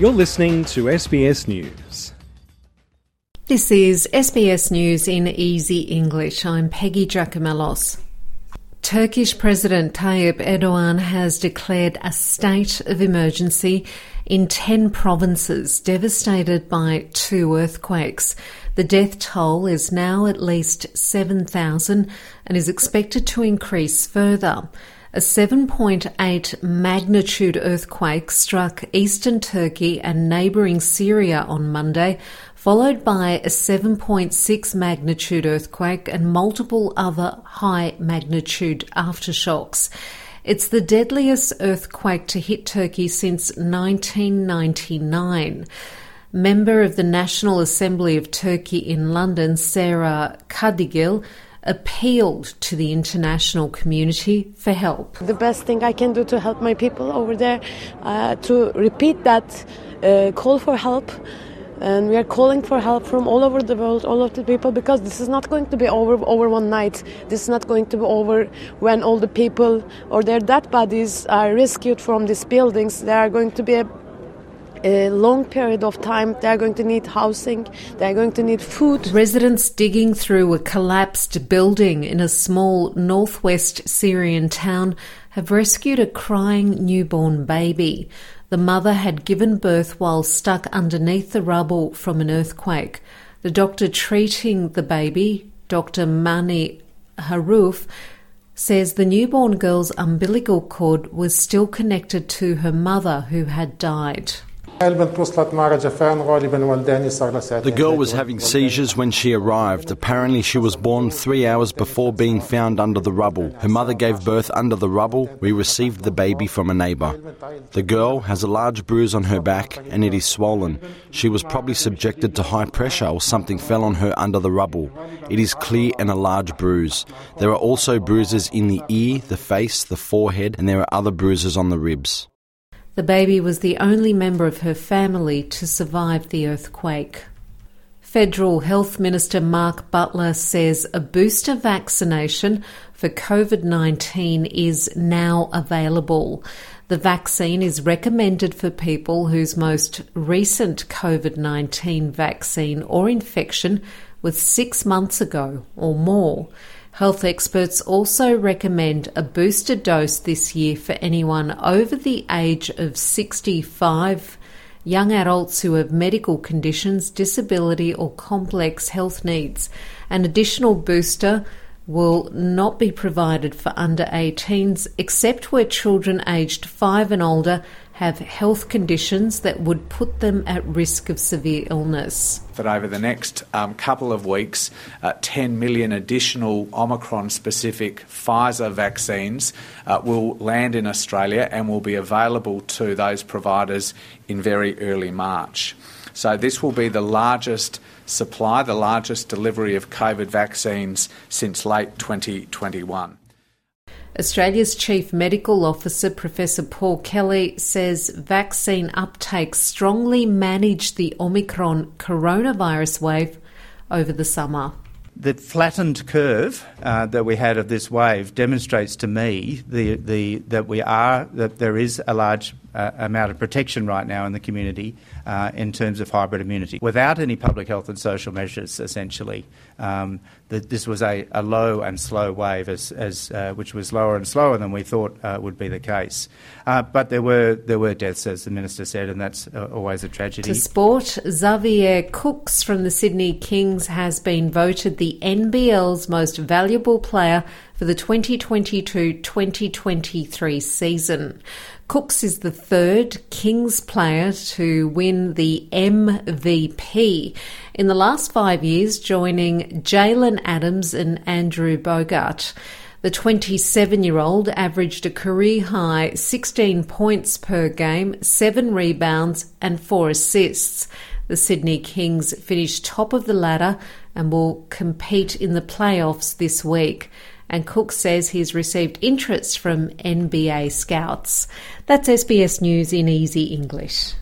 You're listening to SBS News. This is SBS News in Easy English. I'm Peggy Giakoumelos. Turkish President Tayyip Erdogan has declared a state of emergency in 10 provinces devastated by two earthquakes. The death toll is now at least 7,000 and is expected to increase further. A 7.8 magnitude earthquake struck eastern Turkey and neighbouring Syria on Monday, followed by a 7.6 magnitude earthquake and multiple other high magnitude aftershocks. It's the deadliest earthquake to hit Turkey since 1999. Member of the National Assembly of Turkey in London, Sera Kadigil, appealed to the international community for help. The best thing I can do to help my people over there, uh, to repeat that uh, call for help. And we are calling for help from all over the world, all of the people, because this is not going to be over over one night. This is not going to be over when all the people or their dead bodies are rescued from these buildings. There are going to be a a long period of time. They're going to need housing, they're going to need food. Residents digging through a collapsed building in a small northwest Syrian town have rescued a crying newborn baby. The mother had given birth while stuck underneath the rubble from an earthquake. The doctor treating the baby, Dr. Mani Haruf, says the newborn girl's umbilical cord was still connected to her mother who had died. The girl was having seizures when she arrived. Apparently, she was born three hours before being found under the rubble. Her mother gave birth under the rubble. We received the baby from a neighbour. The girl has a large bruise on her back and it is swollen. She was probably subjected to high pressure or something fell on her under the rubble. It is clear and a large bruise. There are also bruises in the ear, the face, the forehead, and there are other bruises on the ribs. The baby was the only member of her family to survive the earthquake. Federal Health Minister Mark Butler says a booster vaccination for COVID 19 is now available. The vaccine is recommended for people whose most recent COVID 19 vaccine or infection was six months ago or more. Health experts also recommend a booster dose this year for anyone over the age of 65, young adults who have medical conditions, disability, or complex health needs. An additional booster will not be provided for under 18s except where children aged 5 and older have health conditions that would put them at risk of severe illness. That over the next um, couple of weeks, uh, 10 million additional Omicron specific Pfizer vaccines uh, will land in Australia and will be available to those providers in very early March. So, this will be the largest supply, the largest delivery of COVID vaccines since late 2021. Australia's Chief Medical Officer, Professor Paul Kelly, says vaccine uptake strongly managed the Omicron coronavirus wave over the summer. The flattened curve uh, that we had of this wave demonstrates to me the, the, that we are that there is a large uh, amount of protection right now in the community uh, in terms of hybrid immunity. Without any public health and social measures, essentially, um, that this was a, a, low and slow wave, as, as uh, which was lower and slower than we thought uh, would be the case. Uh, but there were there were deaths, as the minister said, and that's always a tragedy. To sport, Xavier Cooks from the Sydney Kings has been voted the NBL's most valuable player for the 2022-2023 season. Cooks is the third Kings player to win the MVP in the last five years, joining Jaylen Adams and Andrew Bogut. The 27 year old averaged a career high 16 points per game, 7 rebounds, and 4 assists. The Sydney Kings finished top of the ladder and will compete in the playoffs this week and Cook says he's received interest from NBA scouts. That's SBS News in easy English.